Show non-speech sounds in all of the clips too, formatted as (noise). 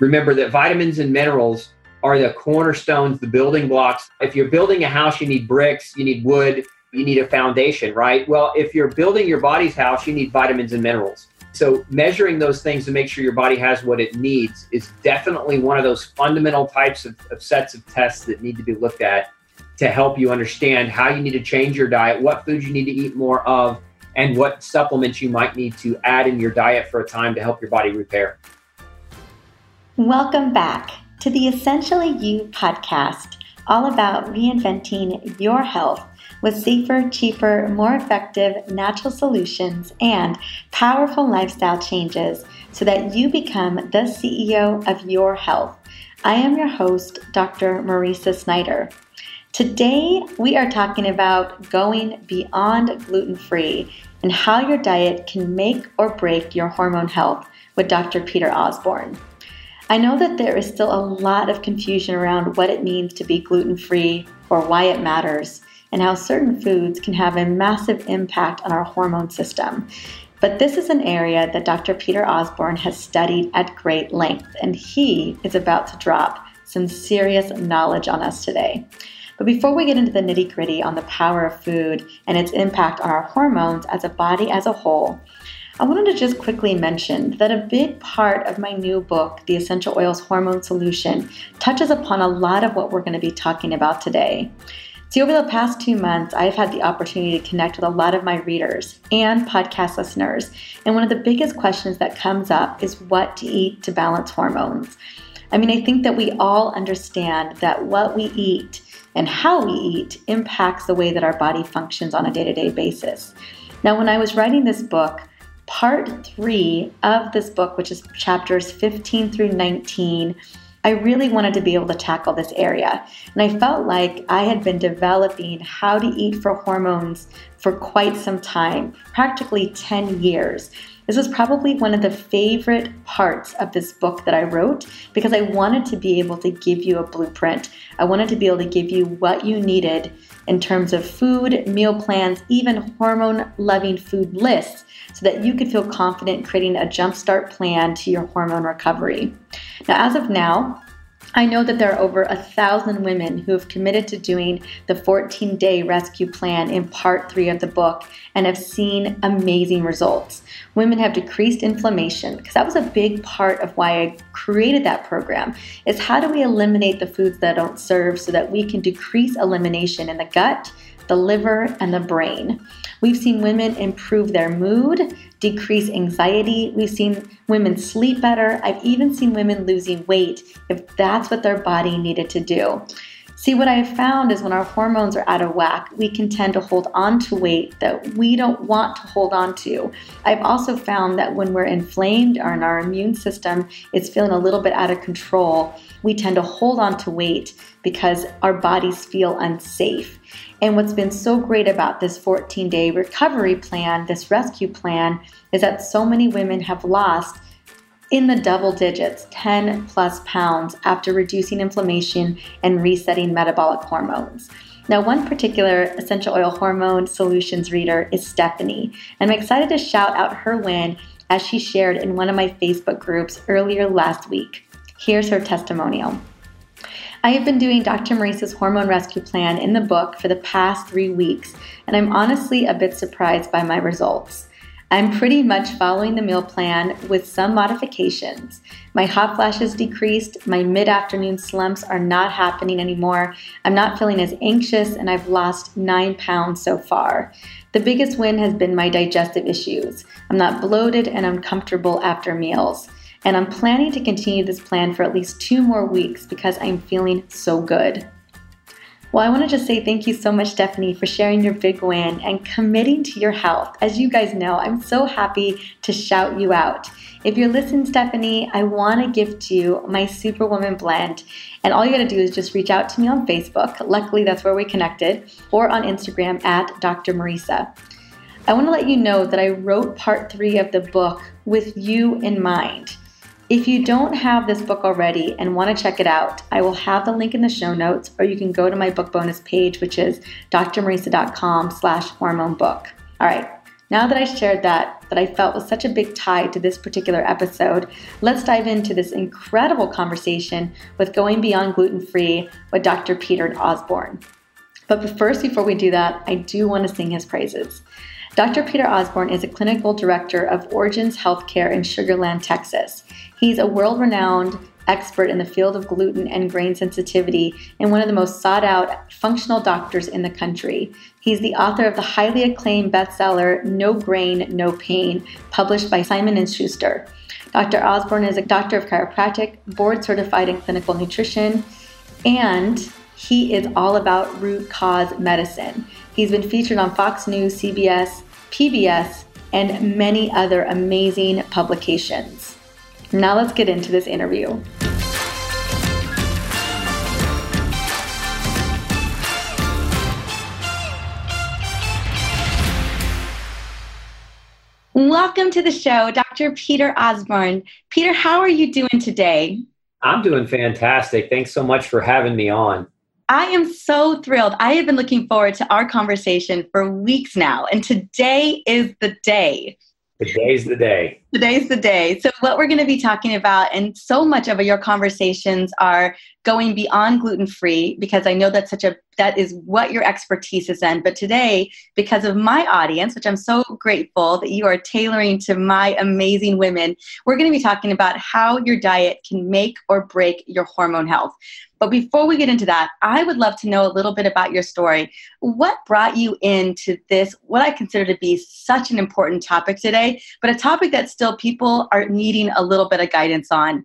Remember that vitamins and minerals are the cornerstones, the building blocks. If you're building a house, you need bricks, you need wood, you need a foundation, right? Well, if you're building your body's house, you need vitamins and minerals. So, measuring those things to make sure your body has what it needs is definitely one of those fundamental types of, of sets of tests that need to be looked at to help you understand how you need to change your diet, what foods you need to eat more of, and what supplements you might need to add in your diet for a time to help your body repair. Welcome back to the Essentially You podcast, all about reinventing your health with safer, cheaper, more effective natural solutions and powerful lifestyle changes so that you become the CEO of your health. I am your host, Dr. Mariza Snyder. Today, we are talking about going beyond gluten free and how your diet can make or break your hormone health with Dr. Peter Osborne. I know that there is still a lot of confusion around what it means to be gluten free or why it matters, and how certain foods can have a massive impact on our hormone system. But this is an area that Dr. Peter Osborne has studied at great length, and he is about to drop some serious knowledge on us today. But before we get into the nitty gritty on the power of food and its impact on our hormones as a body as a whole, I wanted to just quickly mention that a big part of my new book, The Essential Oils Hormone Solution, touches upon a lot of what we're going to be talking about today. See, over the past two months, I've had the opportunity to connect with a lot of my readers and podcast listeners. And one of the biggest questions that comes up is what to eat to balance hormones. I mean, I think that we all understand that what we eat and how we eat impacts the way that our body functions on a day to day basis. Now, when I was writing this book, part three of this book, which is chapters 15 through 19, I really wanted to be able to tackle this area. And I felt like I had been developing how to eat for hormones for quite some time, practically 10 years. This was probably one of the favorite parts of this book that I wrote because I wanted to be able to give you a blueprint. I wanted to be able to give you what you needed in terms of food, meal plans, even hormone loving food lists that you could feel confident creating a jumpstart plan to your hormone recovery. Now, as of now, I know that there are over a thousand women who have committed to doing the 14 day rescue plan in part three of the book and have seen amazing results. Women have decreased inflammation because that was a big part of why I created that program is how do we eliminate the foods that don't serve so that we can decrease elimination in the gut the liver, and the brain. We've seen women improve their mood, decrease anxiety. We've seen women sleep better. I've even seen women losing weight if that's what their body needed to do. See, what I have found is when our hormones are out of whack, we can tend to hold on to weight that we don't want to hold on to. I've also found that when we're inflamed or in our immune system is feeling a little bit out of control, we tend to hold on to weight because our bodies feel unsafe. And what's been so great about this 14 day recovery plan, this rescue plan, is that so many women have lost in the double digits, 10 plus pounds, after reducing inflammation and resetting metabolic hormones. Now, one particular essential oil hormone solutions reader is Stephanie, and I'm excited to shout out her win as she shared in one of my Facebook groups earlier last week. Here's her testimonial. I have been doing Dr. Mariza's hormone rescue plan in the book for the past three weeks, and I'm honestly a bit surprised by my results. I'm pretty much following the meal plan with some modifications. My hot flashes decreased, my mid afternoon slumps are not happening anymore, I'm not feeling as anxious, and I've lost nine pounds so far. The biggest win has been my digestive issues. I'm not bloated and uncomfortable after meals. And I'm planning to continue this plan for at least two more weeks because I'm feeling so good. Well, I want to just say thank you so much, Stephanie, for sharing your big win and committing to your health. As you guys know, I'm so happy to shout you out. If you're listening, Stephanie, I want to gift you my Superwoman blend. And all you got to do is just reach out to me on Facebook. Luckily, that's where we connected, or on Instagram at Dr. Mariza. I want to let you know that I wrote part three of the book with you in mind. If you don't have this book already and want to check it out, I will have the link in the show notes, or you can go to my book bonus page, which is drmariza.com slash hormone book. All right, Now that I shared that, that I felt was such a big tie to this particular episode, let's dive into this incredible conversation with Going Beyond Gluten Free with Dr. Peter Osborne. But first, before we do that, I do want to sing his praises. Dr. Peter Osborne is a clinical director of Origins Healthcare in Sugar Land, Texas. He's a world renowned expert in the field of gluten and grain sensitivity and one of the most sought out functional doctors in the country. He's the author of the highly acclaimed bestseller No Grain, No Pain, published by Simon & Schuster. Dr. Osborne is a doctor of chiropractic, board certified in clinical nutrition, and he is all about root cause medicine. He's been featured on Fox News, CBS, PBS, and many other amazing publications. Now let's get into this interview. Welcome to the show, Dr. Peter Osborne. Peter, how are you doing today? I'm doing fantastic. Thanks so much for having me on. I am so thrilled. I have been looking forward to our conversation for weeks now, and today is the day. Today's the day. Today's the day. So, what we're going to be talking about, and so much of your conversations are going beyond gluten free, because I know that's such a that is what your expertise is in. But today, because of my audience, which I'm so grateful that you are tailoring to my amazing women, we're going to be talking about how your diet can make or break your hormone health. But before we get into that, I would love to know a little bit about your story. What brought you into this, what I consider to be such an important topic today, but a topic that still people are needing a little bit of guidance on?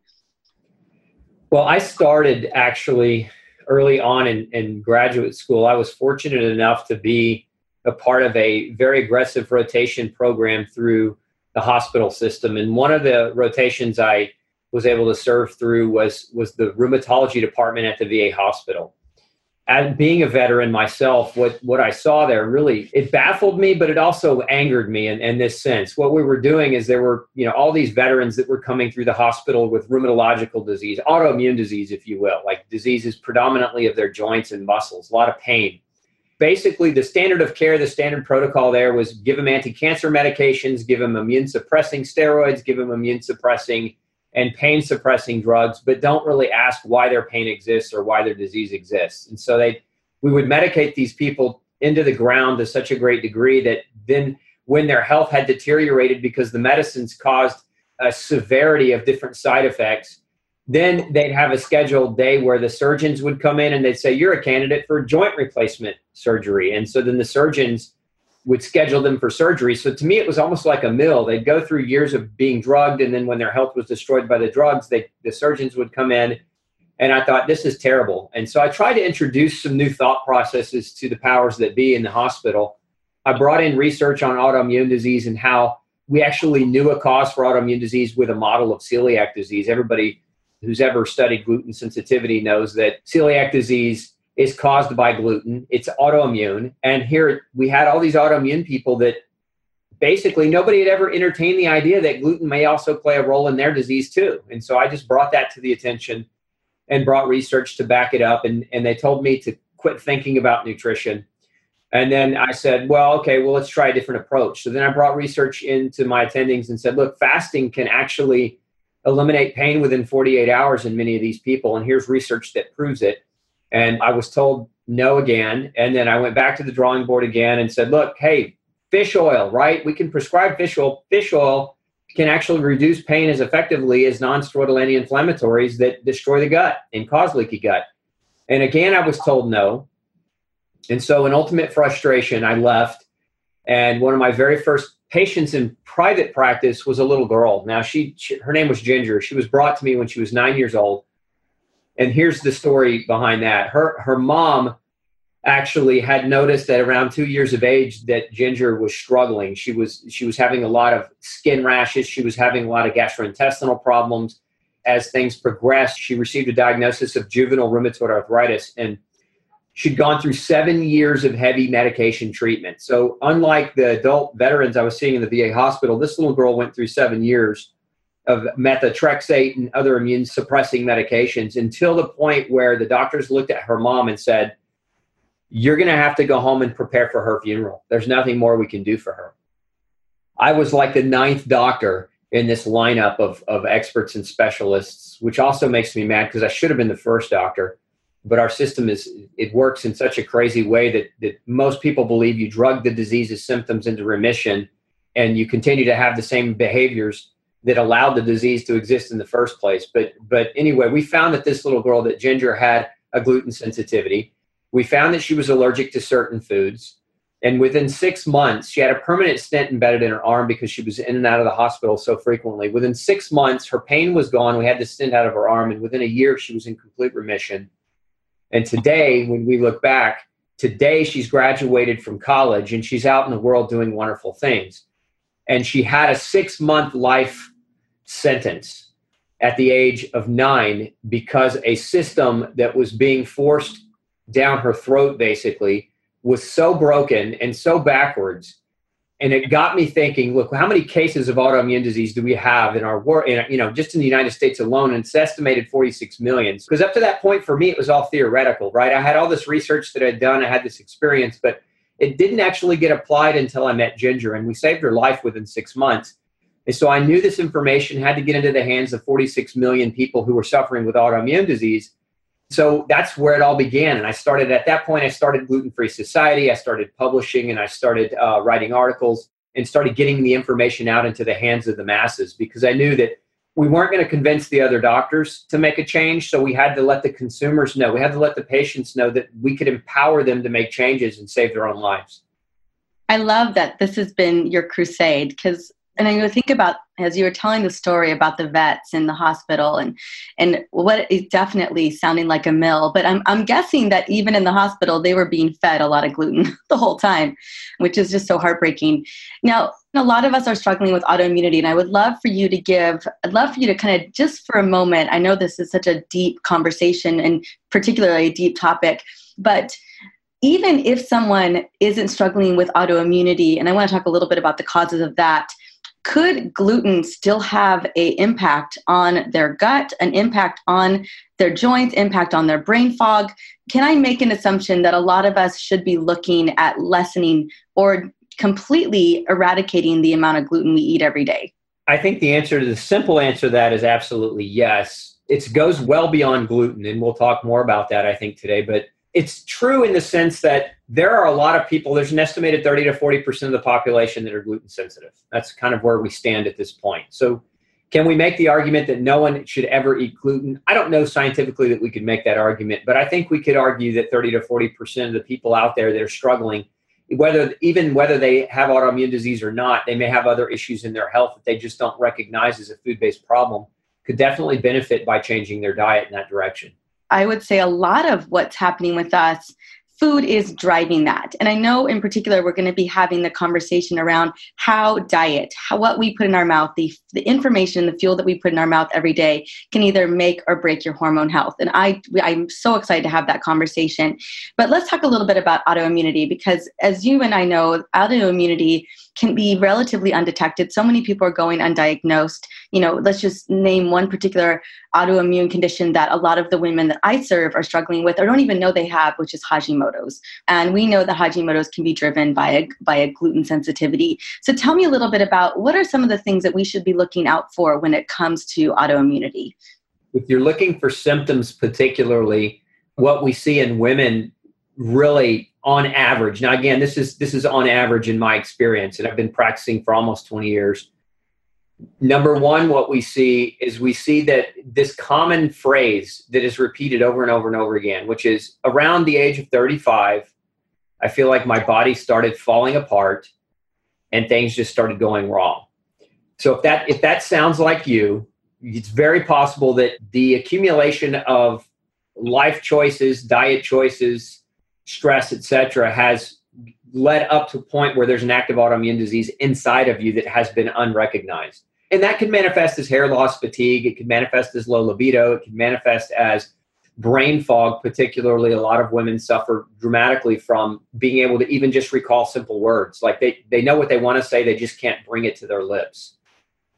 Well, I started actually early on in, in graduate school. I was fortunate enough to be a part of a very aggressive rotation program through the hospital system. And one of the rotations I was able to serve through was was the rheumatology department at the VA hospital. And being a veteran myself, what what I saw there really it baffled me, but it also angered me in, in this sense. What we were doing is there were you know all these veterans that were coming through the hospital with rheumatological disease, autoimmune disease, if you will, like diseases predominantly of their joints and muscles, a lot of pain. Basically, the standard of care, the standard protocol there was give them anti-cancer medications, give them immune suppressing steroids, give them immune suppressing and pain suppressing drugs, but don't really ask why their pain exists or why their disease exists. And so they we would medicate these people into the ground to such a great degree that then when their health had deteriorated because the medicines caused a severity of different side effects, then they'd have a scheduled day where the surgeons would come in and they'd say, You're a candidate for joint replacement surgery. And so then the surgeons would schedule them for surgery. So to me, it was almost like a mill. They'd go through years of being drugged, and then when their health was destroyed by the drugs, they, the surgeons would come in. And I thought, this is terrible. And so I tried to introduce some new thought processes to the powers that be in the hospital. I brought in research on autoimmune disease and how we actually knew a cause for autoimmune disease with a model of celiac disease. Everybody who's ever studied gluten sensitivity knows that celiac disease is caused by gluten. It's autoimmune. And here we had all these autoimmune people that basically nobody had ever entertained the idea that gluten may also play a role in their disease too. And so I just brought that to the attention and brought research to back it up. And, and they told me to quit thinking about nutrition. And then I said, well, okay, well, let's try a different approach. So then I brought research into my attendings and said, look, fasting can actually eliminate pain within 48 hours in many of these people. And here's research that proves it. And I was told no again. And then I went back to the drawing board again and said, look, hey, fish oil, right? We can prescribe fish oil. Fish oil can actually reduce pain as effectively as non-steroidal anti-inflammatories that destroy the gut and cause leaky gut. And again, I was told no. And so in ultimate frustration, I left. And one of my very first patients in private practice was a little girl. Now she, she her name was Ginger. She was brought to me when she was nine years old and here's the story behind that. Her her mom actually had noticed that around two years of age that Ginger was struggling. She was she was having a lot of skin rashes. She was having a lot of gastrointestinal problems. As things progressed, she received a diagnosis of juvenile rheumatoid arthritis, and she'd gone through seven years of heavy medication treatment. So, unlike the adult veterans I was seeing in the VA hospital, this little girl went through seven years of methotrexate and other immune suppressing medications until the point where the doctors looked at her mom and said, You're going to have to go home and prepare for her funeral. There's nothing more we can do for her. I was like the ninth doctor in this lineup of, of experts and specialists, which also makes me mad because I should have been the first doctor. But our system is, it works in such a crazy way that, that most people believe you drug the disease's symptoms into remission and you continue to have the same behaviors that allowed the disease to exist in the first place. But, but anyway, we found that this little girl, that Ginger, had a gluten sensitivity. We found that she was allergic to certain foods and within six months, she had a permanent stent embedded in her arm because she was in and out of the hospital so frequently. Within six months, her pain was gone. We had the stent out of her arm, and within a year, she was in complete remission. And today, when we look back, today she's graduated from college and she's out in the world doing wonderful things. And she had a six month life sentence at the age of nine because a system that was being forced down her throat, basically, was so broken and so backwards. And it got me thinking, look, how many cases of autoimmune disease do we have in our world, you know, just in the United States alone? And it's estimated 46 million. Because up to that point, for me, it was all theoretical, right? I had all this research that I'd done, I had this experience, but it didn't actually get applied until I met Ginger, and we saved her life within six months. And so I knew this information had to get into the hands of 46 million people who were suffering with autoimmune disease. So that's where it all began. And i started at that point i started gluten free society. I started publishing and i started uh, writing articles and started getting the information out into the hands of the masses because i knew that we weren't going to convince the other doctors to make a change. So we had to let the consumers know. We had to let the patients know that we could empower them to make changes and save their own lives. I love that this has been your crusade because and I think about as you were telling the story about the vets in the hospital and and what is definitely sounding like a mill, but I'm I'm guessing that even in the hospital they were being fed a lot of gluten (laughs) the whole time, which is just so heartbreaking. Now, a lot of us are struggling with autoimmunity, and I would love for you to give, I'd love for you to kind of just for a moment. I know this is such a deep conversation and particularly a deep topic, but even if someone isn't struggling with autoimmunity, and I want to talk a little bit about the causes of that, could gluten still have a impact on their gut an impact on their joints impact on their brain fog? Can i make an assumption that a lot of us should be looking at lessening or completely eradicating the amount of gluten we eat every day? I think the answer to the simple answer to that is absolutely yes. It goes well beyond gluten and we'll talk more about that i think today. But it's true in the sense that there are a lot of people there's an estimated 30 to 40% of the population that are gluten sensitive. That's kind of where we stand at this point. So can we make the argument that no one should ever eat gluten? I don't know scientifically that we could make that argument but i think we could argue that 30 to 40% of the people out there that are struggling whether even whether they have autoimmune disease or not they may have other issues in their health that they just don't recognize as a food-based problem could definitely benefit by changing their diet in that direction. I would say a lot of what's happening with us food is driving that. And I know in particular we're going to be having the conversation around how diet, how what we put in our mouth, the, the information, the fuel that we put in our mouth every day can either make or break your hormone health. And I I'm so excited to have that conversation. But let's talk a little bit about autoimmunity because as you and I know, autoimmunity can be relatively undetected. So many people are going undiagnosed. You know, let's just name one particular autoimmune condition that a lot of the women that I serve are struggling with or don't even know they have, which is Hashimoto's. And we know that Hashimoto's can be driven by a, by a gluten sensitivity. So tell me a little bit about what are some of the things that we should be looking out for when it comes to autoimmunity? If you're looking for symptoms, particularly what we see in women really on average. Now again this is this is on average in my experience and i've been practicing for almost 20 years. Number one what we see is we see that this common phrase that is repeated over and over and over again which is around the age of 35 i feel like my body started falling apart and things just started going wrong. So if that if that sounds like you it's very possible that the accumulation of life choices diet choices stress, etc., has led up to a point where there's an active autoimmune disease inside of you that has been unrecognized. And that can manifest as hair loss, fatigue. It can manifest as low libido. It can manifest as brain fog, particularly a lot of women suffer dramatically from being able to even just recall simple words. Like they, they know what they want to say, they just can't bring it to their lips.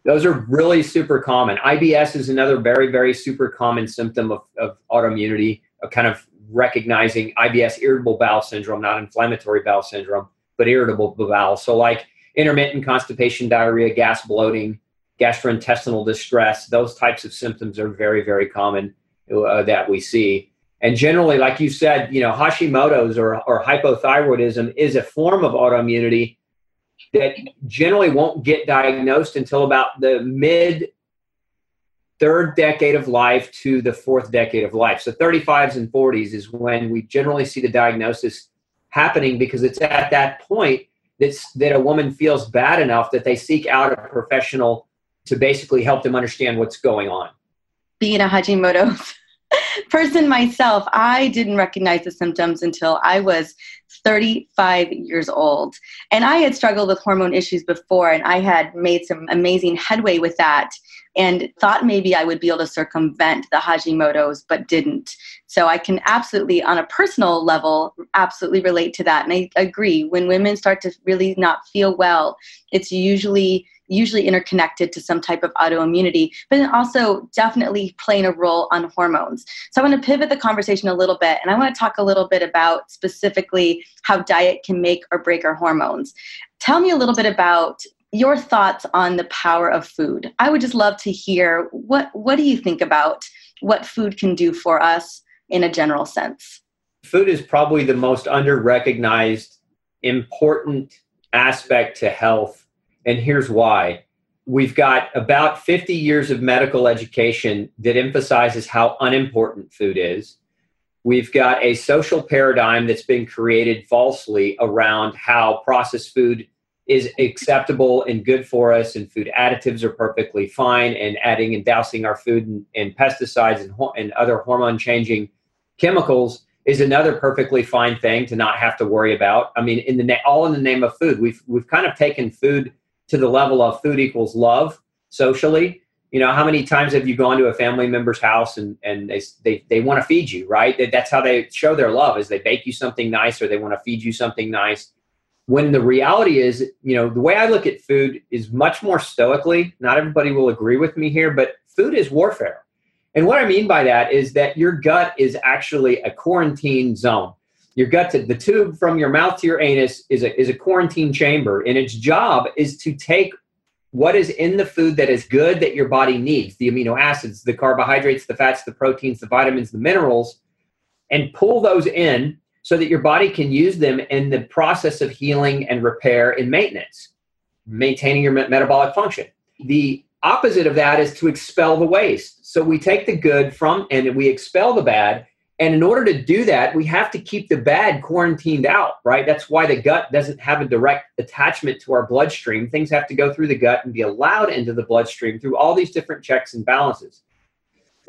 Those are really super common. IBS is another very, very super common symptom of, of autoimmunity, a kind of recognizing IBS, irritable bowel syndrome, not inflammatory bowel syndrome, but irritable bowel. So, like intermittent constipation, diarrhea, gas bloating, gastrointestinal distress. Those types of symptoms are very, very common uh, that we see. And generally, like you said, you know, Hashimoto's or, or hypothyroidism is a form of autoimmunity that generally won't get diagnosed until about the mid third decade of life to the fourth decade of life. So 35s and 40s is when we generally see the diagnosis happening because it's at that point that's, that a woman feels bad enough that they seek out a professional to basically help them understand what's going on. Being a Hashimoto's (laughs) person myself, I didn't recognize the symptoms until I was 35 years old. And I had struggled with hormone issues before, and I had made some amazing headway with that and thought maybe I would be able to circumvent the Hashimoto's, but didn't. So I can absolutely, on a personal level, absolutely relate to that. And I agree. When women start to really not feel well, it's usually usually interconnected to some type of autoimmunity, but also definitely playing a role on hormones. So I want to pivot the conversation a little bit and I want to talk a little bit about specifically how diet can make or break our hormones. Tell me a little bit about your thoughts on the power of food. I would just love to hear what what do you think about what food can do for us in a general sense? Food is probably the most under recognized important aspect to health and here's why. We've got about 50 years of medical education that emphasizes how unimportant food is. We've got a social paradigm that's been created falsely around how processed food is acceptable and good for us, and food additives are perfectly fine, and adding and dousing our food in, pesticides and, and other hormone changing chemicals is another perfectly fine thing to not have to worry about. I mean, in the na- all in the name of food, we've we've kind of taken food to the level of food equals love socially you know how many times have you gone to a family member's house and and they they, they want to feed you right? That's how they show their love is they bake you something nice or they want to feed you something nice. When the reality is you know the way i look at food is much more stoically. Not everybody will agree with me here but food is warfare. And what i mean by that is that your gut is actually a quarantine zone. Your gut to the tube from your mouth to your anus is a, is a quarantine chamber and its job is to take what is in the food that is good that your body needs the amino acids the carbohydrates the fats the proteins the vitamins the minerals and pull those in so that your body can use them in the process of healing and repair and maintenance maintaining your metabolic function. The opposite of that is to expel the waste. So we take the good from and we expel the bad and in order to do that, we have to keep the bad quarantined out, right? That's why the gut doesn't have a direct attachment to our bloodstream. Things have to go through the gut and be allowed into the bloodstream through all these different checks and balances.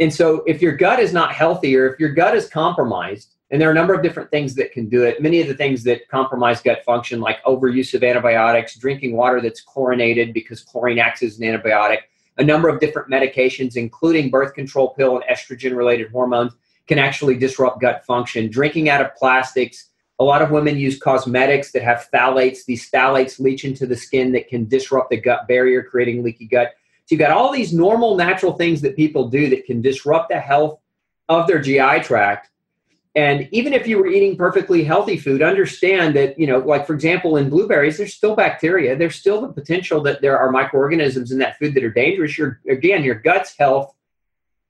And so, if your gut is not healthy or if your gut is compromised, and there are a number of different things that can do it, many of the things that compromise gut function, like overuse of antibiotics, drinking water that's chlorinated because chlorine acts as an antibiotic, a number of different medications, including birth control pill and estrogen related hormones can actually disrupt gut function. Drinking out of plastics, a lot of women use cosmetics that have phthalates. These phthalates leach into the skin that can disrupt the gut barrier, creating leaky gut. So you've got all these normal, natural things that people do that can disrupt the health of their GI tract. And even if you were eating perfectly healthy food, understand that, you know, like for example, in blueberries, there's still bacteria. There's still the potential that there are microorganisms in that food that are dangerous. Your, again, your gut's health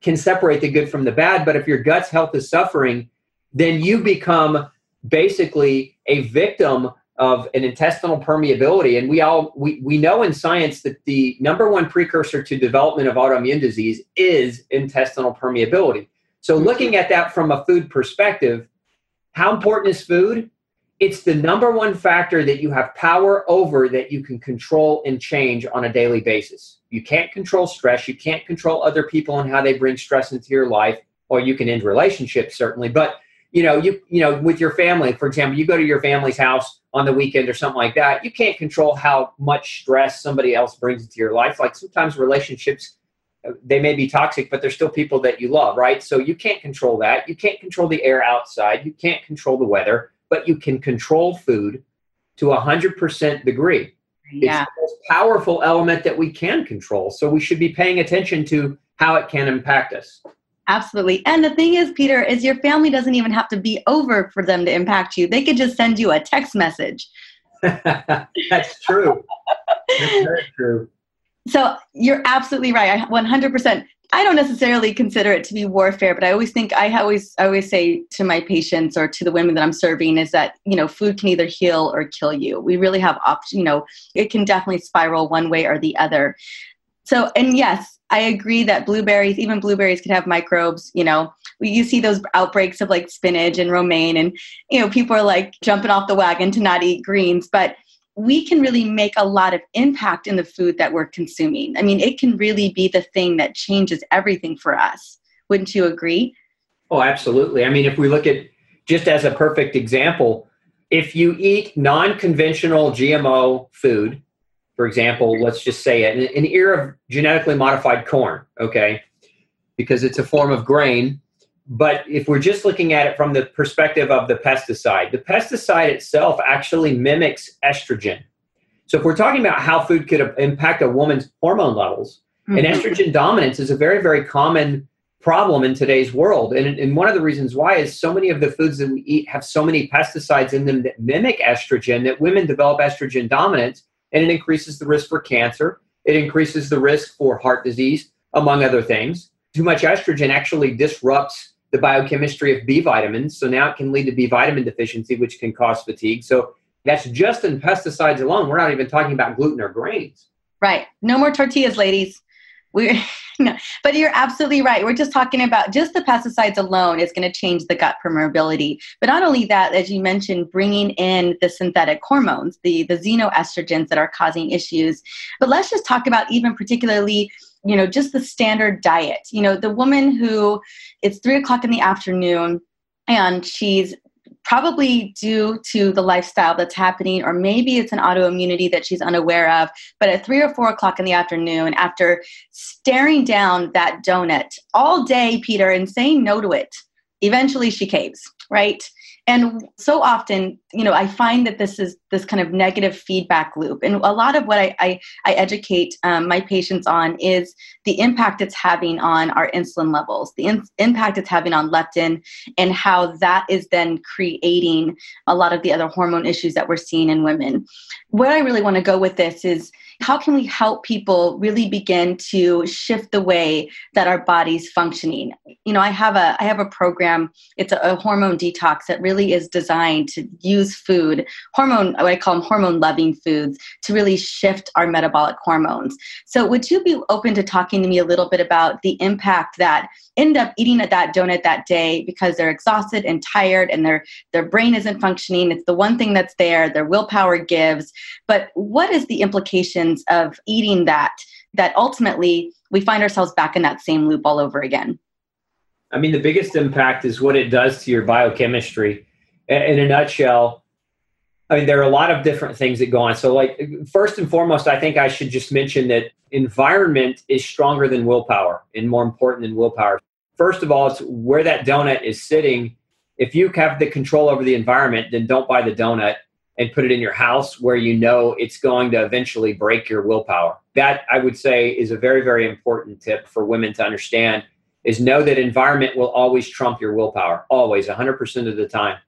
can separate the good from the bad. But if your gut's health is suffering, then you become basically a victim of an intestinal permeability. And we all we, we know in science that the number one precursor to development of autoimmune disease is intestinal permeability. So looking at that from a food perspective, how important is food? It's the number one factor that you have power over that you can control and change on a daily basis. You can't control stress. You can't control other people and how they bring stress into your life, or you can end relationships certainly. But you know, you you know, with your family, for example, you go to your family's house on the weekend or something like that. You can't control how much stress somebody else brings into your life. Like sometimes relationships they may be toxic, but they're still people that you love, right? So you can't control that. You can't control the air outside. You can't control the weather, but you can control food to a hundred percent degree. Yeah. It's the most powerful element that we can control. So we should be paying attention to how it can impact us. Absolutely. And the thing is, Peter, is your family doesn't even have to be over for them to impact you. They could just send you a text message. (laughs) That's true. That's very true. (laughs) So you're absolutely right. I 100%. I don't necessarily consider it to be warfare, but I always think I always I always say to my patients or to the women that I'm serving is that you know food can either heal or kill you. We really have option. You know, it can definitely spiral one way or the other. So, and yes, I agree that blueberries, even blueberries, can have microbes. You know, you see those outbreaks of like spinach and romaine, and you know, people are like jumping off the wagon to not eat greens, but we can really make a lot of impact in the food that we're consuming. I mean, it can really be the thing that changes everything for us. Wouldn't you agree? Oh, absolutely. I mean, if we look at just as a perfect example, if you eat non conventional GMO food, for example, let's just say an, an ear of genetically modified corn, okay, because it's a form of grain, but if we're just looking at it from the perspective of the pesticide, the pesticide itself actually mimics estrogen. So if we're talking about how food could impact a woman's hormone levels, mm-hmm. and estrogen dominance is a very, very common problem in today's world. And, and one of the reasons why is so many of the foods that we eat have so many pesticides in them that mimic estrogen that women develop estrogen dominance and it increases the risk for cancer. It increases the risk for heart disease, among other things. Too much estrogen actually disrupts the biochemistry of B vitamins. So now it can lead to B vitamin deficiency, which can cause fatigue. So that's just in pesticides alone. We're not even talking about gluten or grains. Right. No more tortillas, ladies. We (laughs) no, but you're absolutely right. We're just talking about just the pesticides alone is going to change the gut permeability. But not only that, as you mentioned, bringing in the synthetic hormones, the the xenoestrogens that are causing issues. But let's just talk about even particularly you know just the standard diet. You know the woman who it's three o'clock in the afternoon and she's probably due to the lifestyle that's happening or maybe it's an autoimmunity that she's unaware of but at three or four o'clock in the afternoon after staring down that donut all day peter and saying no to it eventually she caves right and so often you know i find that this is this kind of negative feedback loop. And a lot of what i i, I educate um, my patients on is the impact it's having on our insulin levels the in- impact it's having on leptin and how that is then creating a lot of the other hormone issues that we're seeing in women. Where i really want to go with this is how can we help people really begin to shift the way that our body's functioning? You know i have a i have a program. It's a, a hormone detox that really is designed to use food hormone what i call them hormone loving foods to really shift our metabolic hormones. So would you be open to talking to me a little bit about the impact that end up eating at that donut that day because they're exhausted and tired and their their brain isn't functioning? It's the one thing that's there their willpower gives. But what is the implications of eating that that ultimately we find ourselves back in that same loop all over again i mean the biggest impact is what it does to your biochemistry in a nutshell I mean, there are a lot of different things that go on. So, like, first and foremost, I think I should just mention that environment is stronger than willpower and more important than willpower. First of all, it's where that donut is sitting. If you have the control over the environment, then don't buy the donut and put it in your house where you know it's going to eventually break your willpower. That I would say is a very, very important tip for women to understand is know that environment will always trump your willpower, always, 100% of the time.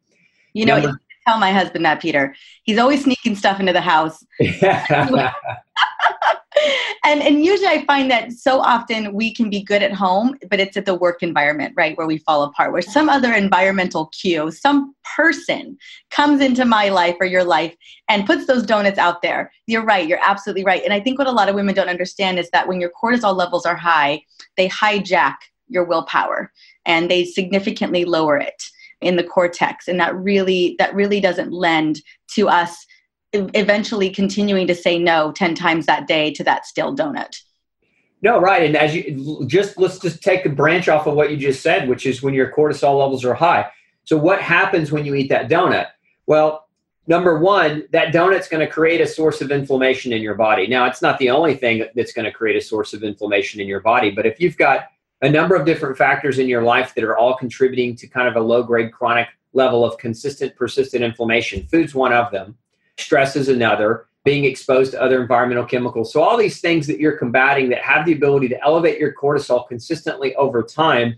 You know, Number, tell my husband that, Peter. He's always sneaking stuff into the house. (laughs) (laughs) and and usually I find that so often we can be good at home, but it's at the work environment, right, where we fall apart. Where some other environmental cue, some person comes into my life or your life and puts those donuts out there. You're right. You're absolutely right. And I think what a lot of women don't understand is that when your cortisol levels are high, they hijack your willpower and they significantly lower it in the cortex and that really that really doesn't lend to us eventually continuing to say no 10 times that day to that stale donut. No right and as you just let's just take a branch off of what you just said which is when your cortisol levels are high. So what happens when you eat that donut? Well number one that donut's going to create a source of inflammation in your body. Now it's not the only thing that's going to create a source of inflammation in your body but if you've got a number of different factors in your life that are all contributing to kind of a low grade chronic level of consistent, persistent inflammation. Food's one of them, stress is another, being exposed to other environmental chemicals. So, all these things that you're combating that have the ability to elevate your cortisol consistently over time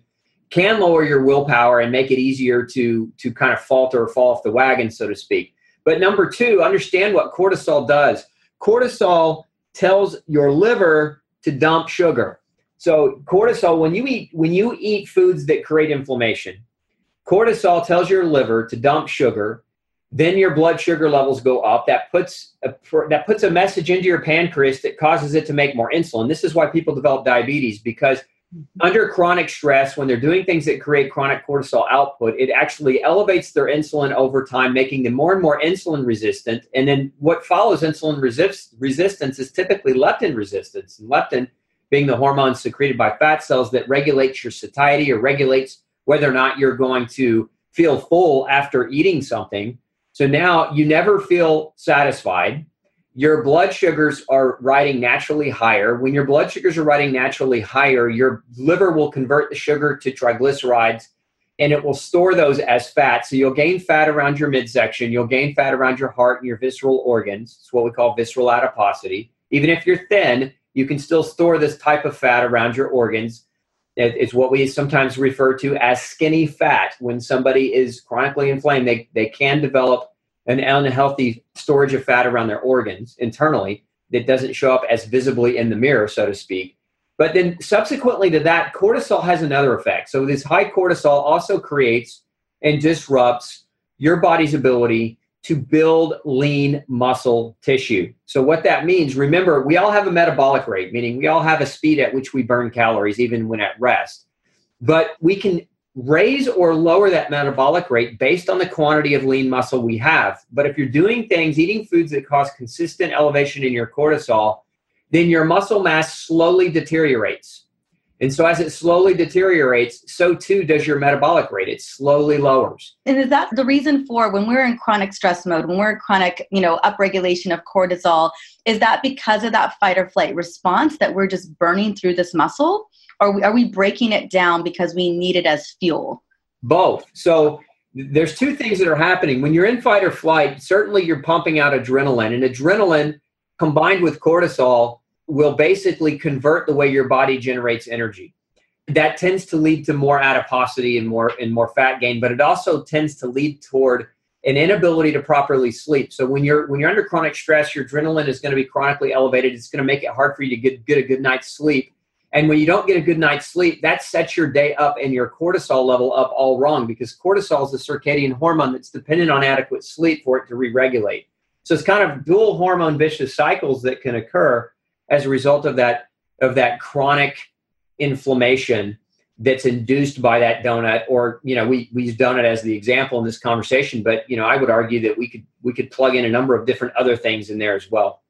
can lower your willpower and make it easier to, to kind of falter or fall off the wagon, so to speak. But number two, understand what cortisol does. Cortisol tells your liver to dump sugar. So cortisol, when you eat when you eat foods that create inflammation, cortisol tells your liver to dump sugar. Then your blood sugar levels go up. That puts a, that puts a message into your pancreas that causes it to make more insulin. This is why people develop diabetes because mm-hmm. under chronic stress, when they're doing things that create chronic cortisol output, it actually elevates their insulin over time, making them more and more insulin resistant. And then what follows insulin resist, resistance is typically leptin resistance. And leptin being the hormone secreted by fat cells that regulates your satiety or regulates whether or not you're going to feel full after eating something. So now you never feel satisfied your blood sugars are riding naturally higher. When your blood sugars are riding naturally higher, your liver will convert the sugar to triglycerides and it will store those as fat. So you'll gain fat around your midsection, you'll gain fat around your heart and your visceral organs. It's what we call visceral adiposity. Even if you're thin, you can still store this type of fat around your organs. It's what we sometimes refer to as skinny fat. When somebody is chronically inflamed, they, they can develop an unhealthy storage of fat around their organs internally that doesn't show up as visibly in the mirror, so to speak. But then subsequently to that, cortisol has another effect. So this high cortisol also creates and disrupts your body's ability to build lean muscle tissue. So what that means, remember, we all have a metabolic rate, meaning we all have a speed at which we burn calories even when at rest. But we can raise or lower that metabolic rate based on the quantity of lean muscle we have. But if you're doing things, eating foods that cause consistent elevation in your cortisol, then your muscle mass slowly deteriorates. And so as it slowly deteriorates, so too does your metabolic rate. It slowly lowers. And is that the reason for when we're in chronic stress mode, when we're in chronic, you know, upregulation of cortisol, is that because of that fight or flight response that we're just burning through this muscle? Or are we, breaking it down because we need it as fuel? Both. So there's two things that are happening. When you're in fight or flight, certainly you're pumping out adrenaline, and adrenaline combined with cortisol will basically convert the way your body generates energy. That tends to lead to more adiposity and more and more fat gain, but it also tends to lead toward an inability to properly sleep. So when you're when you're under chronic stress, your adrenaline is going to be chronically elevated. It's going to make it hard for you to get, get a good night's sleep. And when you don't get a good night's sleep, that sets your day up and your cortisol level up all wrong because cortisol is a circadian hormone that's dependent on adequate sleep for it to re regulate. So it's kind of dual hormone vicious cycles that can occur as a result of that of that chronic inflammation that's induced by that donut or you know we, we use donut as the example in this conversation but you know i would argue that we could we could plug in a number of different other things in there as well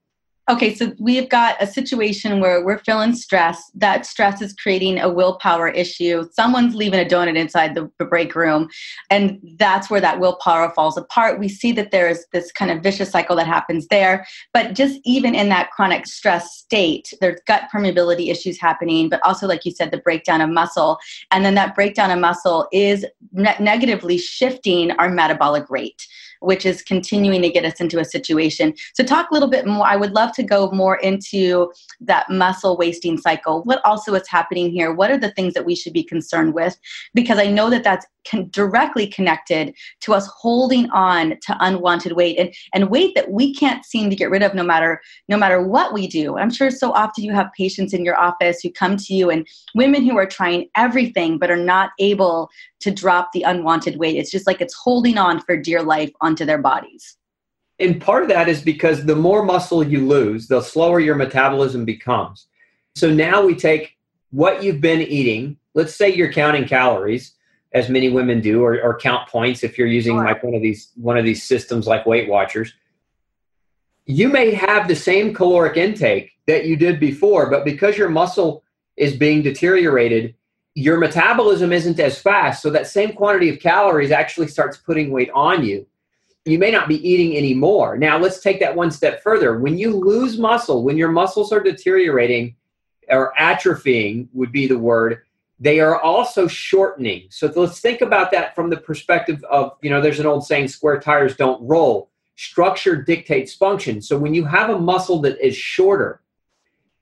okay, so we've got a situation where we're feeling stress. That stress is creating a willpower issue. Someone's leaving a donut inside the, break room, and that's where that willpower falls apart. We see that there's this kind of vicious cycle that happens there. But just even in that chronic stress state, there's gut permeability issues happening, but also, like you said, the breakdown of muscle. And then that breakdown of muscle is ne- negatively shifting our metabolic rate which is continuing to get us into a situation. So, talk a little bit more. I would love to go more into that muscle wasting cycle. What also is happening here? What are the things that we should be concerned with? Because I know that that's con- directly connected to us holding on to unwanted weight and, and weight that we can't seem to get rid of no matter no matter what we do. I'm sure so often you have patients in your office who come to you and women who are trying everything but are not able to drop the unwanted weight. It's just like it's holding on for dear life onto their bodies. And part of that is because the more muscle you lose, the slower your metabolism becomes. So now we take what you've been eating. Let's say you're counting calories as many women do, or, or count points if you're using like one of these one of these systems like Weight Watchers. You may have the same caloric intake that you did before, but because your muscle is being deteriorated, your metabolism isn't as fast. So that same quantity of calories actually starts putting weight on you. You may not be eating anymore. Now, let's take that one step further. When you lose muscle, when your muscles are deteriorating or atrophying, would be the word, they are also shortening. So let's think about that from the perspective of, you know, there's an old saying, square tires don't roll. Structure dictates function. So when you have a muscle that is shorter,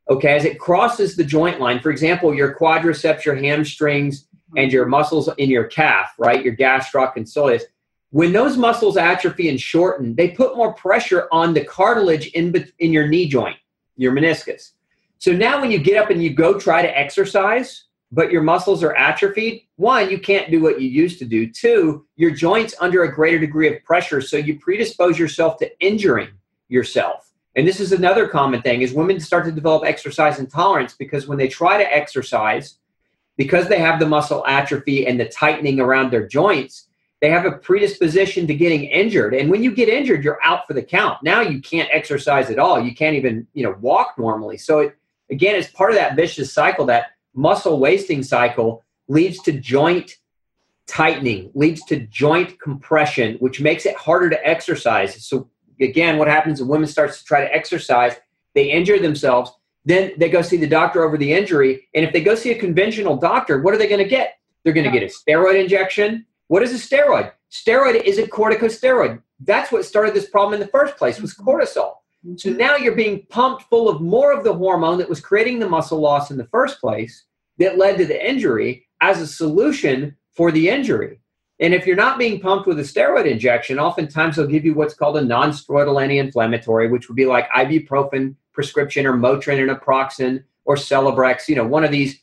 okay, as it crosses the joint line, for example, your quadriceps, your hamstrings, mm-hmm. and your muscles in your calf, right, your gastroc and soleus, when those muscles atrophy and shorten, they put more pressure on the cartilage in, in your knee joint, your meniscus. So now when you get up and you go try to exercise, but your muscles are atrophied, one, you can't do what you used to do. Two, your joints under a greater degree of pressure, so you predispose yourself to injuring yourself. And this is another common thing is women start to develop exercise intolerance because when they try to exercise, because they have the muscle atrophy and the tightening around their joints, they have a predisposition to getting injured. And when you get injured, you're out for the count. Now you can't exercise at all. You can't even, you know, walk normally. So it again, it's part of that vicious cycle, that muscle wasting cycle leads to joint tightening, leads to joint compression, which makes it harder to exercise. So again, what happens when women starts to try to exercise, they injure themselves, then they go see the doctor over the injury, and if they go see a conventional doctor, what are they going to get? They're going to get a steroid injection. What is a steroid? Steroid is a corticosteroid. That's what started this problem in the first place was cortisol. So now you're being pumped full of more of the hormone that was creating the muscle loss in the first place that led to the injury as a solution for the injury. And if you're not being pumped with a steroid injection, oftentimes they'll give you what's called a non-steroidal anti-inflammatory, which would be like ibuprofen prescription or Motrin and naproxen or Celebrex, you know, one of these,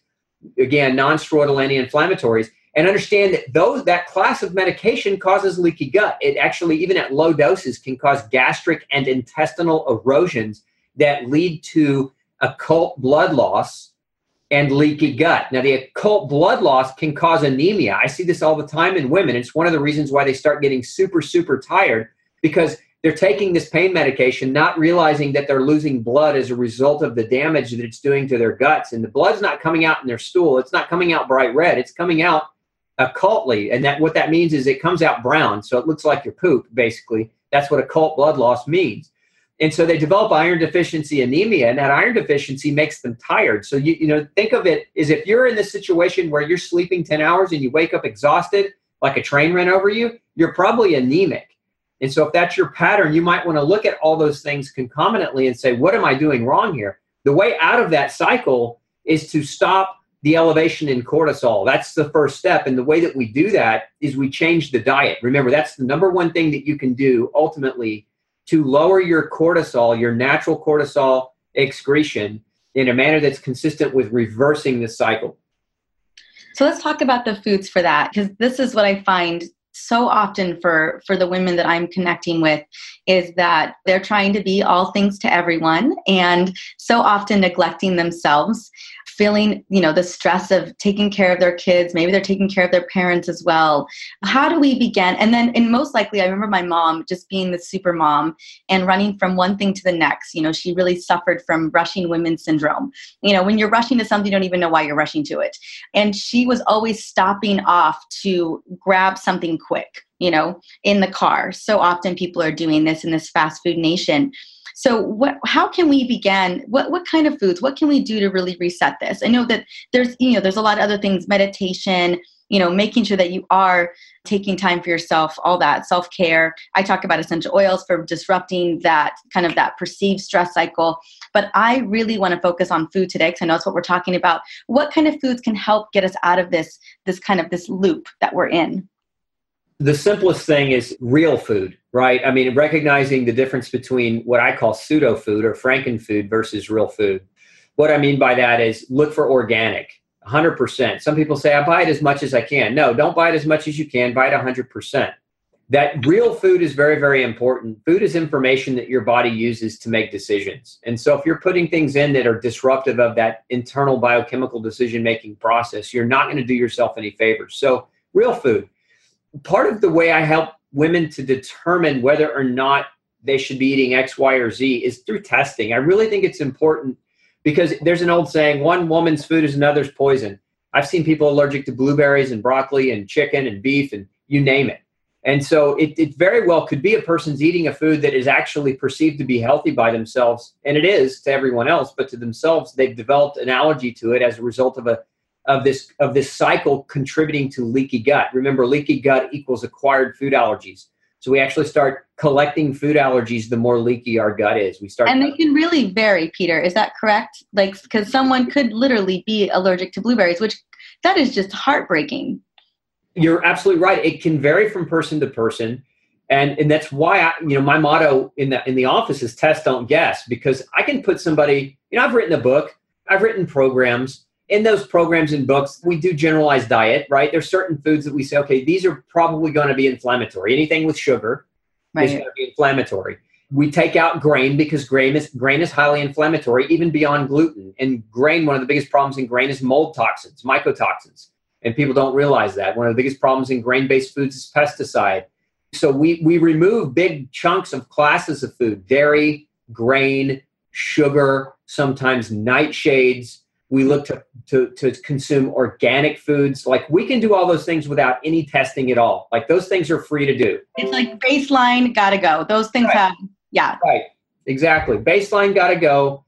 again, non-steroidal anti-inflammatories. And understand that those that class of medication causes leaky gut. It actually, even at low doses, can cause gastric and intestinal erosions that lead to occult blood loss and leaky gut. Now, the occult blood loss can cause anemia. I see this all the time in women. It's one of the reasons why they start getting super, super tired because they're taking this pain medication, not realizing that they're losing blood as a result of the damage that it's doing to their guts. And the blood's not coming out in their stool. It's not coming out bright red. It's coming out occultly. And that what that means is it comes out brown. So it looks like your poop, basically. That's what occult blood loss means and so they develop iron deficiency anemia and that iron deficiency makes them tired so you, you know think of it as if you're in this situation where you're sleeping 10 hours and you wake up exhausted like a train ran over you you're probably anemic and so if that's your pattern you might want to look at all those things concomitantly and say what am i doing wrong here the way out of that cycle is to stop the elevation in cortisol. That's the first step. And the way that we do that is we change the diet. Remember that's the number one thing that you can do ultimately to lower your cortisol, your natural cortisol excretion, in a manner that's consistent with reversing the cycle. So let's talk about the foods for that because this is what I find so often for for the women that I'm connecting with is that they're trying to be all things to everyone. And so often neglecting themselves feeling you know the stress of taking care of their kids maybe they're taking care of their parents as well. How do we begin? And then and most likely i remember my mom just being the super mom and running from one thing to the next. You know she really suffered from rushing women syndrome. You know when you're rushing to something you don't even know why you're rushing to it. And she was always stopping off to grab something quick you know in the car. So often people are doing this in this fast food nation so, what, how can we begin? What, what kind of foods? What can we do to really reset this? I know that there's, you know, there's a lot of other things, meditation, you know, making sure that you are taking time for yourself, all that self care. I talk about essential oils for disrupting that kind of that perceived stress cycle. But I really want to focus on food today because I know that's what we're talking about. What kind of foods can help get us out of this this kind of this loop that we're in? The simplest thing is real food, right? I mean, recognizing the difference between what I call pseudo food or frankenfood versus real food. What I mean by that is look for organic, 100%. Some people say, I buy it as much as I can. No, don't buy it as much as you can, buy it 100%. That real food is very, very important. Food is information that your body uses to make decisions. And so if you're putting things in that are disruptive of that internal biochemical decision making process, you're not going to do yourself any favors. So, real food part of the way I help women to determine whether or not they should be eating X, Y, or Z is through testing. I really think it's important because there's an old saying one woman's food is another's poison. I've seen people allergic to blueberries and broccoli and chicken and beef and you name it. And so it, it very well could be a person's eating a food that is actually perceived to be healthy by themselves. And it is to everyone else, but to themselves, they've developed an allergy to it as a result of a of this of this cycle contributing to leaky gut. Remember, leaky gut equals acquired food allergies. So we actually start collecting food allergies the more leaky our gut is. We start And they can really vary, Peter. Is that correct? Like cuz someone could literally be allergic to blueberries, which that is just heartbreaking. You're absolutely right. It can vary from person to person. And, and that's why I, you know, my motto in the in the office is test, don't guess, because I can put somebody, you know, I've written a book, I've written programs. In those programs and books, we do generalized diet, right? There's certain foods that we say, okay, these are probably going to be inflammatory. Anything with sugar right. is going to be inflammatory. We take out grain because grain is grain is highly inflammatory, even beyond gluten. And grain, one of the biggest problems in grain is mold toxins, mycotoxins. And people don't realize that. One of the biggest problems in grain-based foods is pesticide. So we we remove big chunks of classes of food, dairy, grain, sugar, sometimes nightshades. We look to, to, to consume organic foods. Like we can do all those things without any testing at all. Like those things are free to do. It's like baseline, gotta go. Those things right. have, yeah. Right. Exactly. Baseline gotta go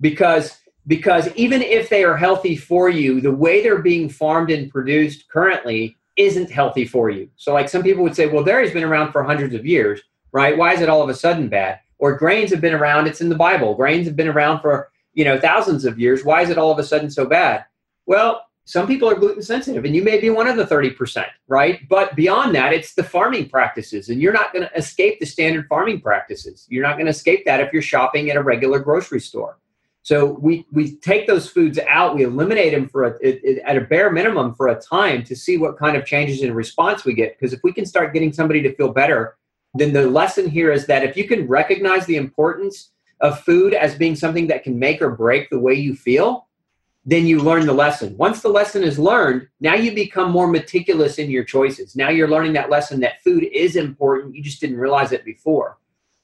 because because even if they are healthy for you, the way they're being farmed and produced currently isn't healthy for you. So, like some people would say, well, dairy's been around for hundreds of years, right? Why is it all of a sudden bad? Or grains have been around, it's in the Bible. Grains have been around for, you know, thousands of years. Why is it all of a sudden so bad? Well, some people are gluten sensitive, and you may be one of the 30%, right? But beyond that, it's the farming practices, and you're not going to escape the standard farming practices. You're not going to escape that if you're shopping at a regular grocery store. So we we take those foods out, we eliminate them for a, it, it, at a bare minimum for a time to see what kind of changes in response we get. Because if we can start getting somebody to feel better, then the lesson here is that if you can recognize the importance of food as being something that can make or break the way you feel, then you learn the lesson. Once the lesson is learned, now you become more meticulous in your choices. Now you're learning that lesson that food is important. You just didn't realize it before.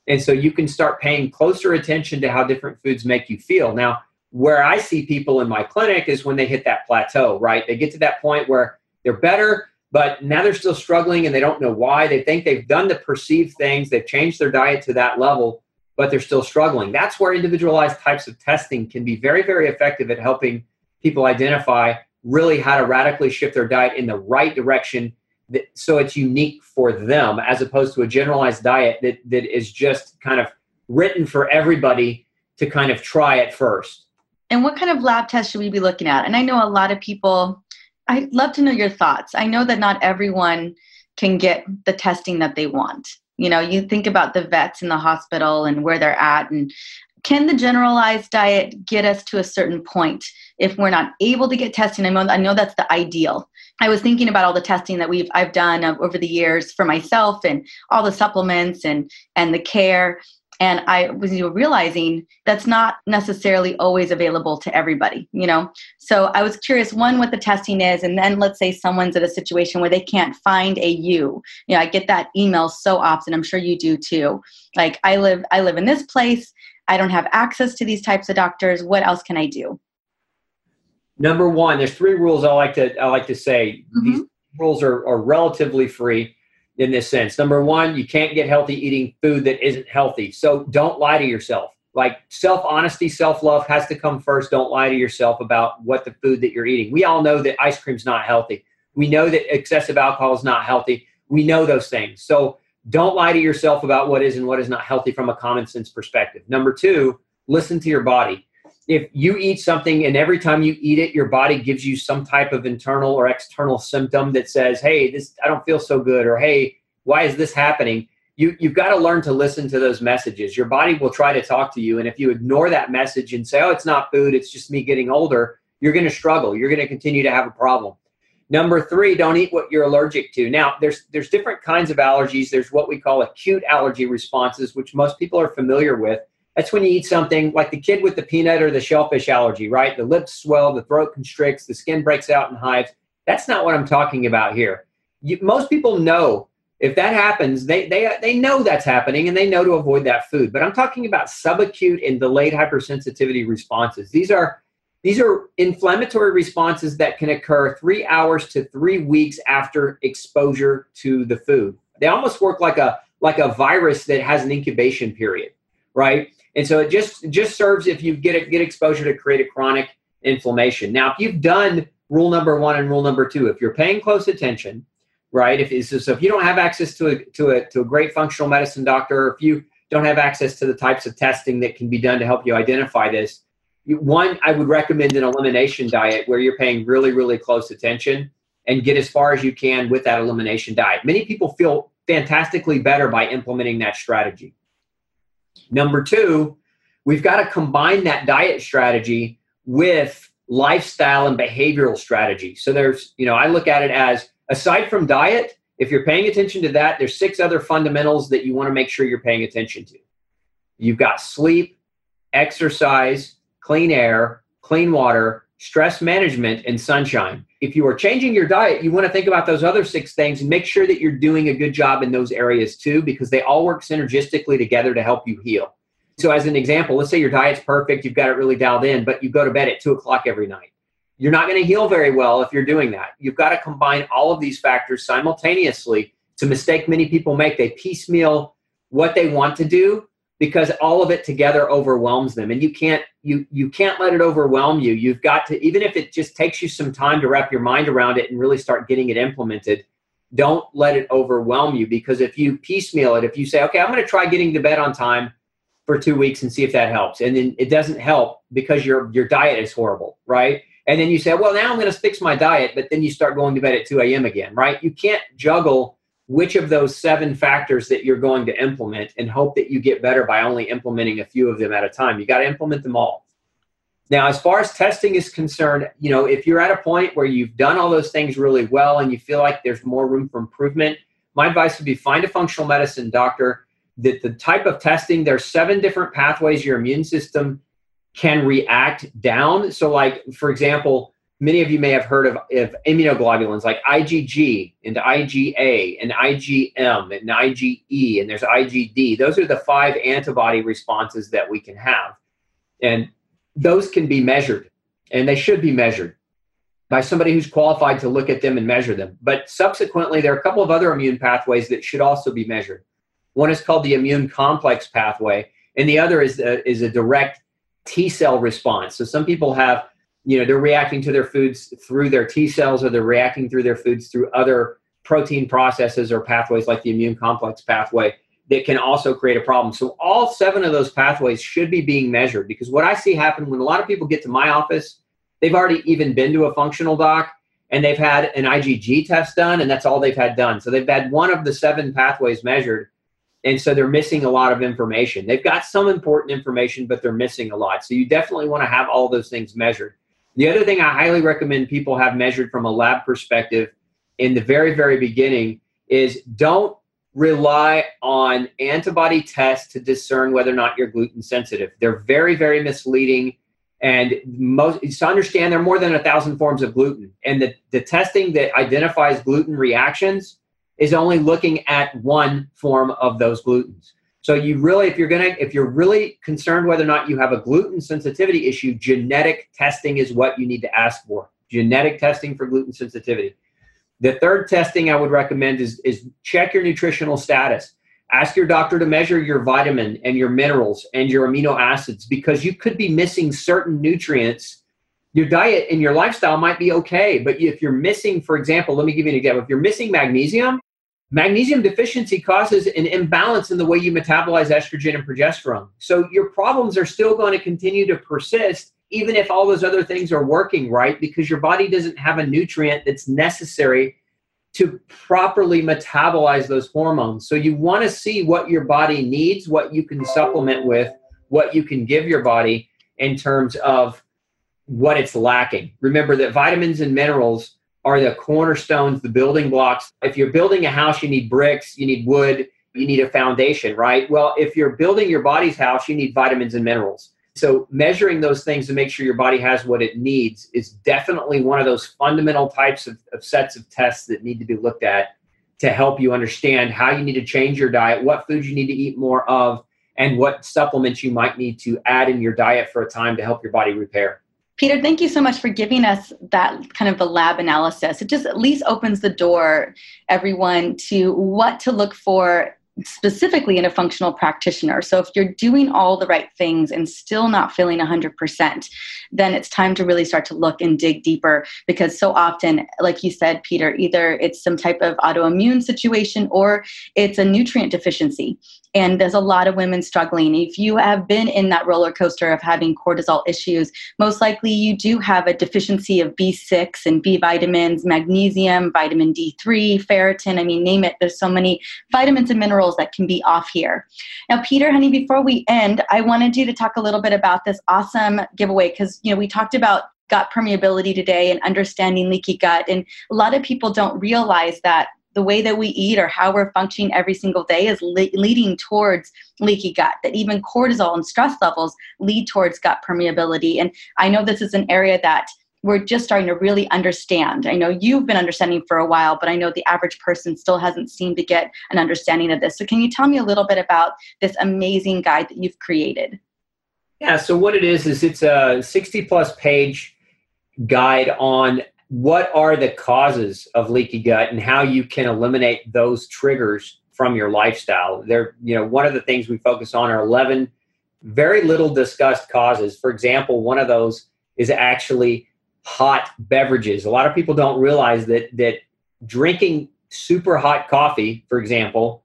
And so you can start paying closer attention to how different foods make you feel. Now, where I see people in my clinic is when they hit that plateau, right? They get to that point where they're better, but now they're still struggling and they don't know why. They think they've done the perceived things, they've changed their diet to that level, but they're still struggling. That's where individualized types of testing can be very, very effective at helping people identify really how to radically shift their diet in the right direction that, so it's unique for them as opposed to a generalized diet that, that is just kind of written for everybody to kind of try it first. And what kind of lab tests should we be looking at? And I know a lot of people, I'd love to know your thoughts. I know that not everyone can get the testing that they want. You know, you think about the vets in the hospital and where they're at, and can the generalized diet get us to a certain point if we're not able to get testing? I know, I know that's the ideal. I was thinking about all the testing that we've I've done uh, over the years for myself and all the supplements and and the care and I was you know, realizing that's not necessarily always available to everybody, you know. So I was curious, one, what the testing is, and then let's say someone's at a situation where they can't find a you. You know, I get that email so often. I'm sure you do too. Like I live, I live in this place. I don't have access to these types of doctors. What else can I do? Number one, there's three rules I like to I like to say. Mm-hmm. These rules are, are relatively free in this sense. Number one, you can't get healthy eating food that isn't healthy. So don't lie to yourself. Like self honesty, self love has to come first. Don't lie to yourself about what the food that you're eating. We all know that ice cream's not healthy. We know that excessive alcohol is not healthy. We know those things. So don't lie to yourself about what is and what is not healthy from a common sense perspective. Number two, listen to your body if you eat something and every time you eat it your body gives you some type of internal or external symptom that says hey this i don't feel so good or hey why is this happening? You you've got to learn to listen to those messages. Your body will try to talk to you and if you ignore that message and say oh it's not food it's just me getting older you're going to struggle. You're going to continue to have a problem. Number 3 don't eat what you're allergic to. Now there's there's different kinds of allergies. There's what we call acute allergy responses which most people are familiar with that's when you eat something like the kid with the peanut or the shellfish allergy, right? The lips swell, the throat constricts, the skin breaks out in hives. That's not what I'm talking about here. You, most people know if that happens, they, they, they know that's happening and they know to avoid that food. But I'm talking about subacute and delayed hypersensitivity responses. These are these are inflammatory responses that can occur three hours to three weeks after exposure to the food. They almost work like a like a virus that has an incubation period, right? And so it just just serves if you get get exposure to create a chronic inflammation. Now, if you've done rule number one and rule number two, if you're paying close attention, right? If so if you don't have access to a to a to a great functional medicine doctor, if you don't have access to the types of testing that can be done to help you identify this, you, one I would recommend an elimination diet where you're paying really really close attention. and get as far as you can with that elimination diet. Many people feel fantastically better by implementing that strategy. Number two, we've got to combine that diet strategy with lifestyle and behavioral strategy. So there's, you know, I look at it as aside from diet, if you're paying attention to that, there's six other fundamentals that you want to make sure you're paying attention to. You've got sleep, exercise, clean air, clean water, stress management, and sunshine. If you are changing your diet, you want to think about those other six things and make sure that you're doing a good job in those areas too, because they all work synergistically together to help you heal. So, as an example, let's say your diet's perfect, you've got it really dialed in, but you go to bed at two o'clock every night. You're not going to heal very well if you're doing that. You've got to combine all of these factors simultaneously. It's a mistake many people make. They piecemeal what they want to do because all of it together overwhelms them. And you can't you you can't let it overwhelm you. You've got to even if it just takes you some time to wrap your mind around it and really start getting it implemented don't let it overwhelm you. Because if you piecemeal it if you say okay i'm going to try getting to bed on time for two weeks and see if that helps and then it doesn't help because your your diet is horrible right? And then you say well now i'm going to fix my diet but then you start going to bed at 2 a.m again right? You can't juggle which of those seven factors that you're going to implement and hope that you get better by only implementing a few of them at a time. You got to implement them all. Now, as far as testing is concerned, you know, if you're at a point where you've done all those things really well and you feel like there's more room for improvement, my advice would be find a functional medicine doctor that the type of testing, there's seven different pathways your immune system can react down. So, like, for example, many of you may have heard of, of immunoglobulins like IgG and IgA and IgM and IgE and there's IgD. Those are the five antibody responses that we can have. And those can be measured and they should be measured by somebody who's qualified to look at them and measure them. But subsequently, there are a couple of other immune pathways that should also be measured. One is called the immune complex pathway, and the other is a, is a direct T cell response. So some people have you know they're reacting to their foods through their T cells or they're reacting through their foods through other protein processes or pathways like the immune complex pathway that can also create a problem. So all seven of those pathways should be being measured because what I see happen when a lot of people get to my office, they've already even been to a functional doc and they've had an IgG test done and that's all they've had done. So they've had one of the seven pathways measured and so they're missing a lot of information. They've got some important information but they're missing a lot. So you definitely want to have all those things measured. The other thing I highly recommend people have measured from a lab perspective in the very, very beginning is don't rely on antibody tests to discern whether or not you're gluten sensitive. They're very, very misleading. And most to understand there are more than a thousand forms of gluten. And the, the testing that identifies gluten reactions is only looking at one form of those glutens. So you really, if you're gonna, if you're really concerned whether or not you have a gluten sensitivity issue, genetic testing is what you need to ask for. Genetic testing for gluten sensitivity. The third testing I would recommend is, is check your nutritional status. Ask your doctor to measure your vitamin and your minerals and your amino acids because you could be missing certain nutrients. Your diet and your lifestyle might be okay, but if you're missing, for example, let me give you an example. If you're missing magnesium, Magnesium deficiency causes an imbalance in the way you metabolize estrogen and progesterone. So your problems are still going to continue to persist even if all those other things are working right because your body doesn't have a nutrient that's necessary to properly metabolize those hormones. So you want to see what your body needs, what you can supplement with, what you can give your body in terms of what it's lacking. Remember that vitamins and minerals are the cornerstones, the building blocks. If you're building a house, you need bricks, you need wood, you need a foundation, right? Well, if you're building your body's house, you need vitamins and minerals. So, measuring those things to make sure your body has what it needs is definitely one of those fundamental types of, of sets of tests that need to be looked at to help you understand how you need to change your diet, what foods you need to eat more of, and what supplements you might need to add in your diet for a time to help your body repair. Peter, thank you so much for giving us that kind of the lab analysis. It just at least opens the door, everyone, to what to look for specifically in a functional practitioner. So if you're doing all the right things and still not feeling 100%, then it's time to really start to look and dig deeper because so often, like you said, Peter, either it's some type of autoimmune situation or it's a nutrient deficiency and there's a lot of women struggling. If you have been in that roller coaster of having cortisol issues, most likely you do have a deficiency of B6 and B vitamins, magnesium, vitamin D3, ferritin. I mean, name it. There's so many vitamins and minerals that can be off here. Now, Peter, honey, before we end, I wanted you to talk a little bit about this awesome giveaway because, you know, we talked about gut permeability today and understanding leaky gut. And a lot of people don't realize that the way that we eat or how we're functioning every single day is le- leading towards leaky gut that even cortisol and stress levels lead towards gut permeability and i know this is an area that we're just starting to really understand. I know you've been understanding for a while, but I know the average person still hasn't seemed to get an understanding of this. So, can you tell me a little bit about this amazing guide that you've created? Yeah, so what it is, is it's a 60 plus page guide on what are the causes of leaky gut and how you can eliminate those triggers from your lifestyle. There, you know, one of the things we focus on are 11 very little discussed causes. For example, one of those is actually hot beverages. A lot of people don't realize that that drinking super hot coffee, for example,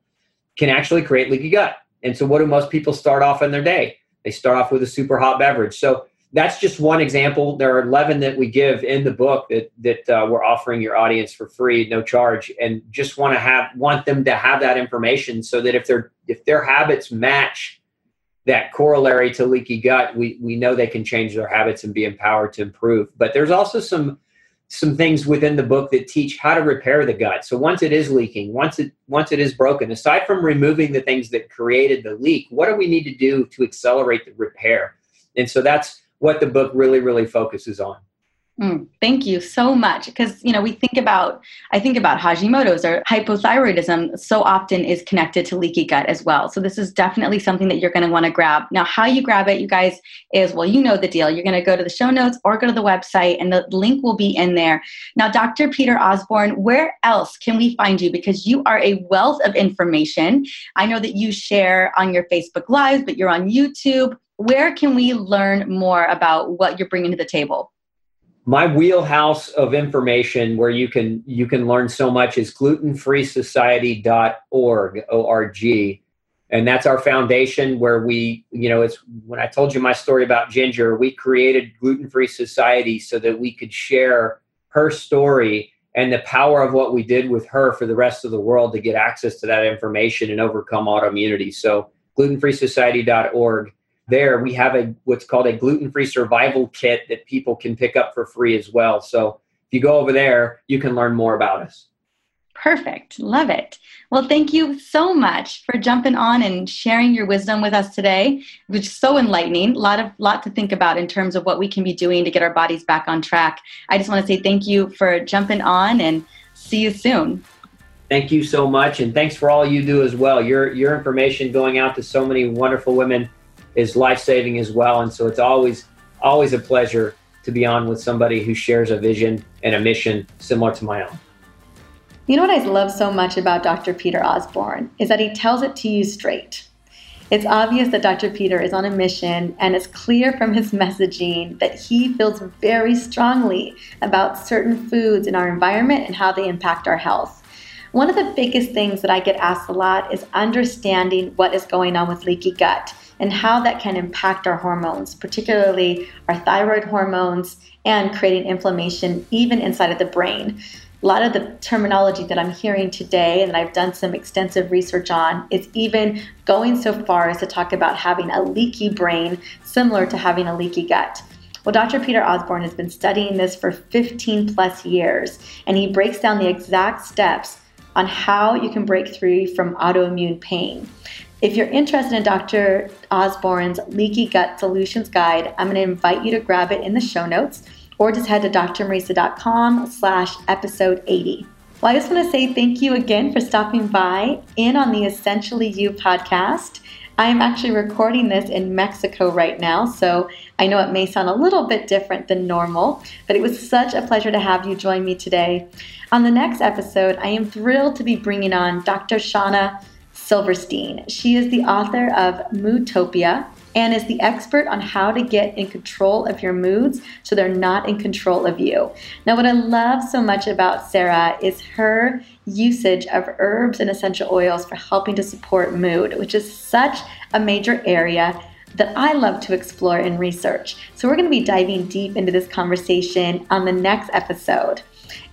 can actually create leaky gut. And so what do most people start off in their day? They start off with a super hot beverage. So that's just one example. There are 11 that we give in the book that that uh, we're offering your audience for free, no charge, and just want to have want them to have that information so that if their if their habits match that corollary to leaky gut, we we know they can change their habits and be empowered to improve. But there's also some some things within the book that teach how to repair the gut. So once it is leaking, once it once it is broken, aside from removing the things that created the leak, what do we need to do to accelerate the repair? And so that's what the book really, really focuses on. Mm, thank you so much. Because, you know, we think about, I think about Hashimoto's or hypothyroidism so often is connected to leaky gut as well. So this is definitely something that you're going to want to grab. Now, how you grab it, you guys, is well, you know the deal. You're going to go to the show notes or go to the website and the link will be in there. Now, Dr. Peter Osborne, where else can we find you? Because you are a wealth of information. I know that you share on your Facebook Lives, but you're on YouTube where can we learn more about what you're bringing to the table? My wheelhouse of information where you can you can learn so much is glutenfreesociety.org O-R-G. And that's our foundation where we, you know, it's when I told you my story about Ginger, we created Gluten Free Society so that we could share her story and the power of what we did with her for the rest of the world to get access to that information and overcome autoimmunity. So glutenfreesociety.org there we have a what's called a gluten-free survival kit that people can pick up for free as well. So if you go over there you can learn more about us. Perfect. Love it. Well thank you so much for jumping on and sharing your wisdom with us today. Which is so enlightening. A lot of lot to think about in terms of what we can be doing to get our bodies back on track. I just want to say thank you for jumping on and see you soon. Thank you so much and thanks for all you do as well. Your your information going out to so many wonderful women is life saving as well. And so it's always always a pleasure to be on with somebody who shares a vision and a mission similar to my own. You know what I love so much about Dr. Peter Osborne is that he tells it to you straight. It's obvious that Dr. Peter is on a mission, and it's clear from his messaging that he feels very strongly about certain foods in our environment and how they impact our health. One of the biggest things that I get asked a lot is understanding what is going on with leaky gut and how that can impact our hormones, particularly our thyroid hormones, and creating inflammation even inside of the brain. A lot of the terminology that I'm hearing today and I've done some extensive research on is even going so far as to talk about having a leaky brain similar to having a leaky gut. Well, Dr. Peter Osborne has been studying this for 15 plus years, and he breaks down the exact steps on how you can break free from autoimmune pain. If you're interested in Dr. Osborne's Leaky Gut Solutions Guide, I'm going to invite you to grab it in the show notes or just head to drmariza.com slash episode 80. Well, I just want to say thank you again for stopping by in on the Essentially You podcast. I am actually recording this in Mexico right now, so I know it may sound a little bit different than normal, but it was such a pleasure to have you join me today. On the next episode, I am thrilled to be bringing on Dr. Shauna Silverstein. She is the author of Moodtopia and is the expert on how to get in control of your moods so they're not in control of you. Now, what I love so much about Sarah is her usage of herbs and essential oils for helping to support mood, which is such a major area that I love to explore and research. So, we're going to be diving deep into this conversation on the next episode.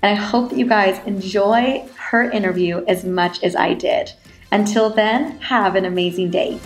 And I hope that you guys enjoy her interview as much as I did. Until then, have an amazing day.